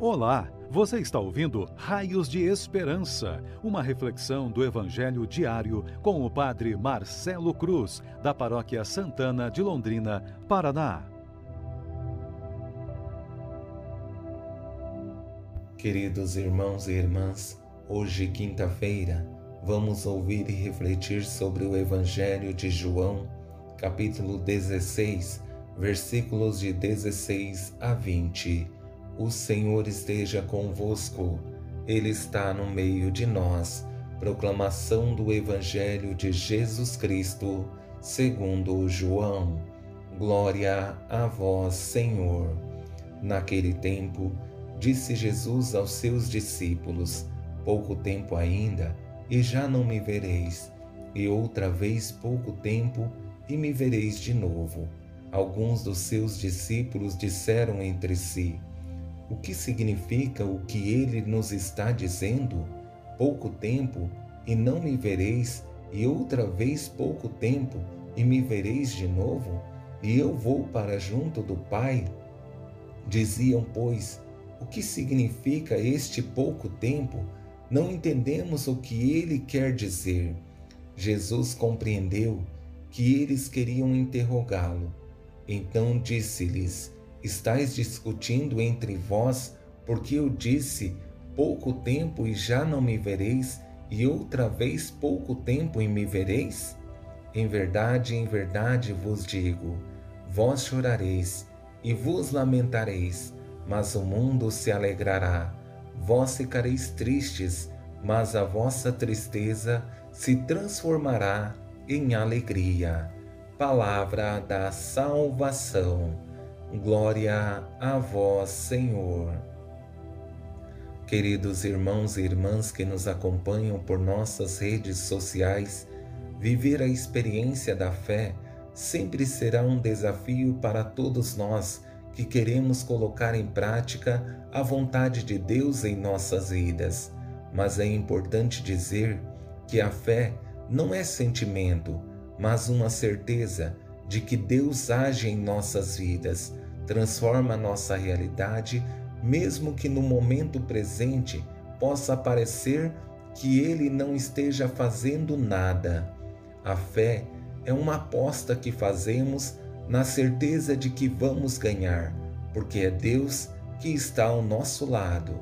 Olá, você está ouvindo Raios de Esperança, uma reflexão do Evangelho diário com o Padre Marcelo Cruz, da Paróquia Santana de Londrina, Paraná. Queridos irmãos e irmãs, hoje, quinta-feira, vamos ouvir e refletir sobre o Evangelho de João, capítulo 16, versículos de 16 a 20 o Senhor esteja convosco, Ele está no meio de nós. Proclamação do Evangelho de Jesus Cristo, segundo João. Glória a vós, Senhor. Naquele tempo, disse Jesus aos seus discípulos: Pouco tempo ainda, e já não me vereis, e outra vez pouco tempo, e me vereis de novo. Alguns dos seus discípulos disseram entre si: o que significa o que ele nos está dizendo? Pouco tempo e não me vereis, e outra vez pouco tempo e me vereis de novo, e eu vou para junto do Pai? Diziam, pois, o que significa este pouco tempo? Não entendemos o que ele quer dizer. Jesus compreendeu que eles queriam interrogá-lo. Então disse-lhes: Estais discutindo entre vós, porque eu disse: pouco tempo e já não me vereis, e outra vez pouco tempo e me vereis? Em verdade, em verdade vos digo: vós chorareis e vos lamentareis, mas o mundo se alegrará. Vós ficareis tristes, mas a vossa tristeza se transformará em alegria. Palavra da salvação. Glória a vós, Senhor. Queridos irmãos e irmãs que nos acompanham por nossas redes sociais, viver a experiência da fé sempre será um desafio para todos nós que queremos colocar em prática a vontade de Deus em nossas vidas. Mas é importante dizer que a fé não é sentimento, mas uma certeza de que Deus age em nossas vidas transforma nossa realidade, mesmo que no momento presente possa parecer que ele não esteja fazendo nada. A fé é uma aposta que fazemos na certeza de que vamos ganhar, porque é Deus que está ao nosso lado.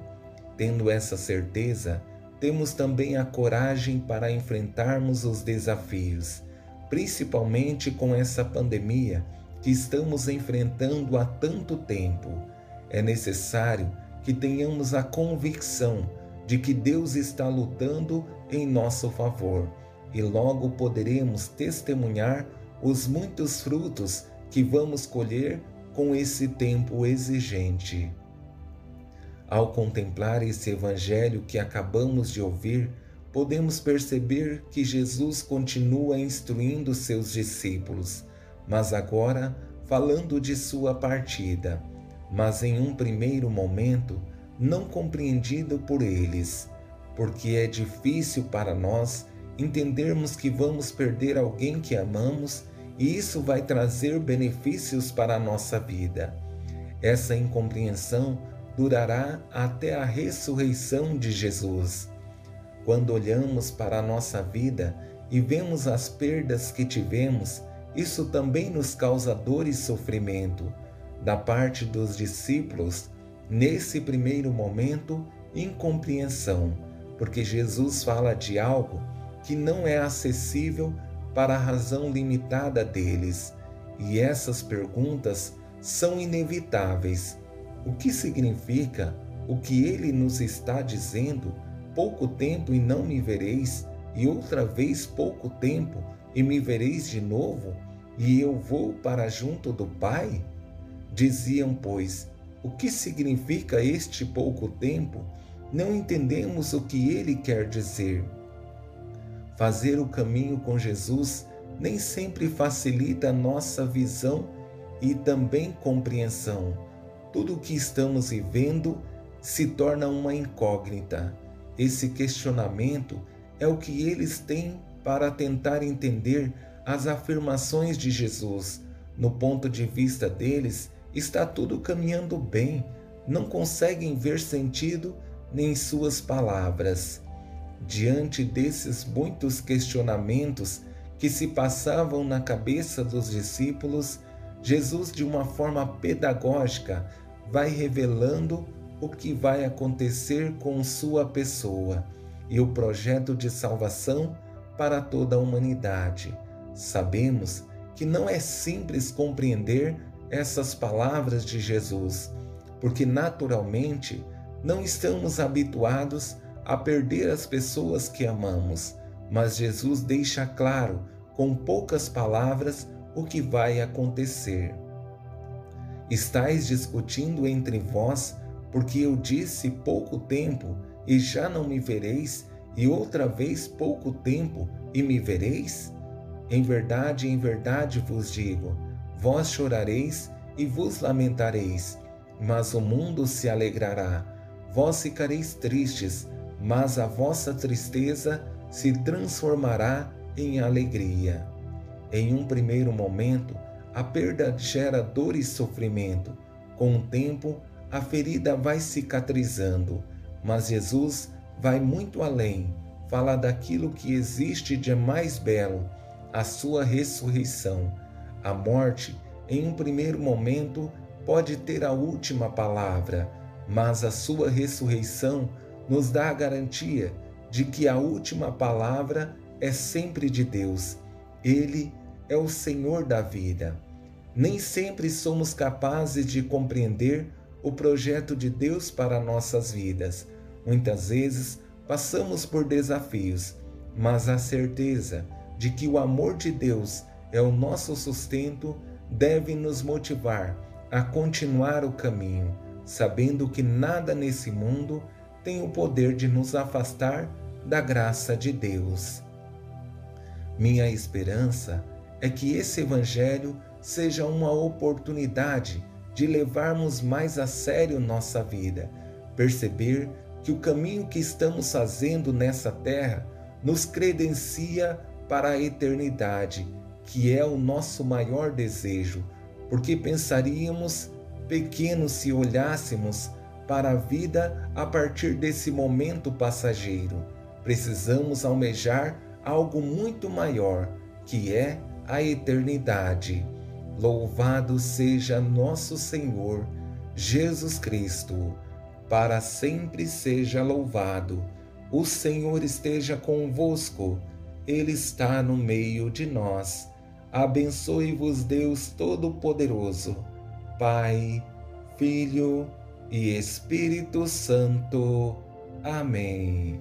Tendo essa certeza, temos também a coragem para enfrentarmos os desafios, principalmente com essa pandemia que estamos enfrentando há tanto tempo. É necessário que tenhamos a convicção de que Deus está lutando em nosso favor e logo poderemos testemunhar os muitos frutos que vamos colher com esse tempo exigente. Ao contemplar esse evangelho que acabamos de ouvir, podemos perceber que Jesus continua instruindo seus discípulos mas agora falando de sua partida, mas em um primeiro momento não compreendido por eles, porque é difícil para nós entendermos que vamos perder alguém que amamos e isso vai trazer benefícios para a nossa vida. Essa incompreensão durará até a ressurreição de Jesus. Quando olhamos para a nossa vida e vemos as perdas que tivemos, isso também nos causa dor e sofrimento. Da parte dos discípulos, nesse primeiro momento, incompreensão, porque Jesus fala de algo que não é acessível para a razão limitada deles, e essas perguntas são inevitáveis. O que significa o que ele nos está dizendo? Pouco tempo e não me vereis, e outra vez pouco tempo e me vereis de novo, e eu vou para junto do Pai? Diziam, pois, o que significa este pouco tempo? Não entendemos o que ele quer dizer. Fazer o caminho com Jesus nem sempre facilita a nossa visão e também compreensão. Tudo o que estamos vivendo se torna uma incógnita. Esse questionamento é o que eles têm para tentar entender as afirmações de Jesus. No ponto de vista deles, está tudo caminhando bem, não conseguem ver sentido nem suas palavras. Diante desses muitos questionamentos que se passavam na cabeça dos discípulos, Jesus, de uma forma pedagógica, vai revelando o que vai acontecer com sua pessoa e o projeto de salvação para toda a humanidade. Sabemos que não é simples compreender essas palavras de Jesus, porque naturalmente não estamos habituados a perder as pessoas que amamos, mas Jesus deixa claro, com poucas palavras, o que vai acontecer. Estais discutindo entre vós, porque eu disse pouco tempo e já não me vereis, e outra vez pouco tempo e me vereis? Em verdade, em verdade vos digo: vós chorareis e vos lamentareis, mas o mundo se alegrará. Vós ficareis tristes, mas a vossa tristeza se transformará em alegria. Em um primeiro momento, a perda gera dor e sofrimento. Com o tempo, a ferida vai cicatrizando, mas Jesus vai muito além, fala daquilo que existe de mais belo, a sua ressurreição. A morte, em um primeiro momento, pode ter a última palavra, mas a sua ressurreição nos dá a garantia de que a última palavra é sempre de Deus. Ele é o Senhor da vida. Nem sempre somos capazes de compreender o projeto de Deus para nossas vidas. Muitas vezes passamos por desafios, mas a certeza de que o amor de Deus é o nosso sustento deve nos motivar a continuar o caminho, sabendo que nada nesse mundo tem o poder de nos afastar da graça de Deus. Minha esperança é que esse Evangelho seja uma oportunidade de levarmos mais a sério nossa vida, perceber que o caminho que estamos fazendo nessa terra nos credencia para a eternidade, que é o nosso maior desejo, porque pensaríamos pequeno se olhássemos para a vida a partir desse momento passageiro. Precisamos almejar algo muito maior, que é a eternidade. Louvado seja nosso Senhor Jesus Cristo, para sempre seja louvado. O Senhor esteja convosco, Ele está no meio de nós. Abençoe-vos, Deus Todo-Poderoso, Pai, Filho e Espírito Santo. Amém.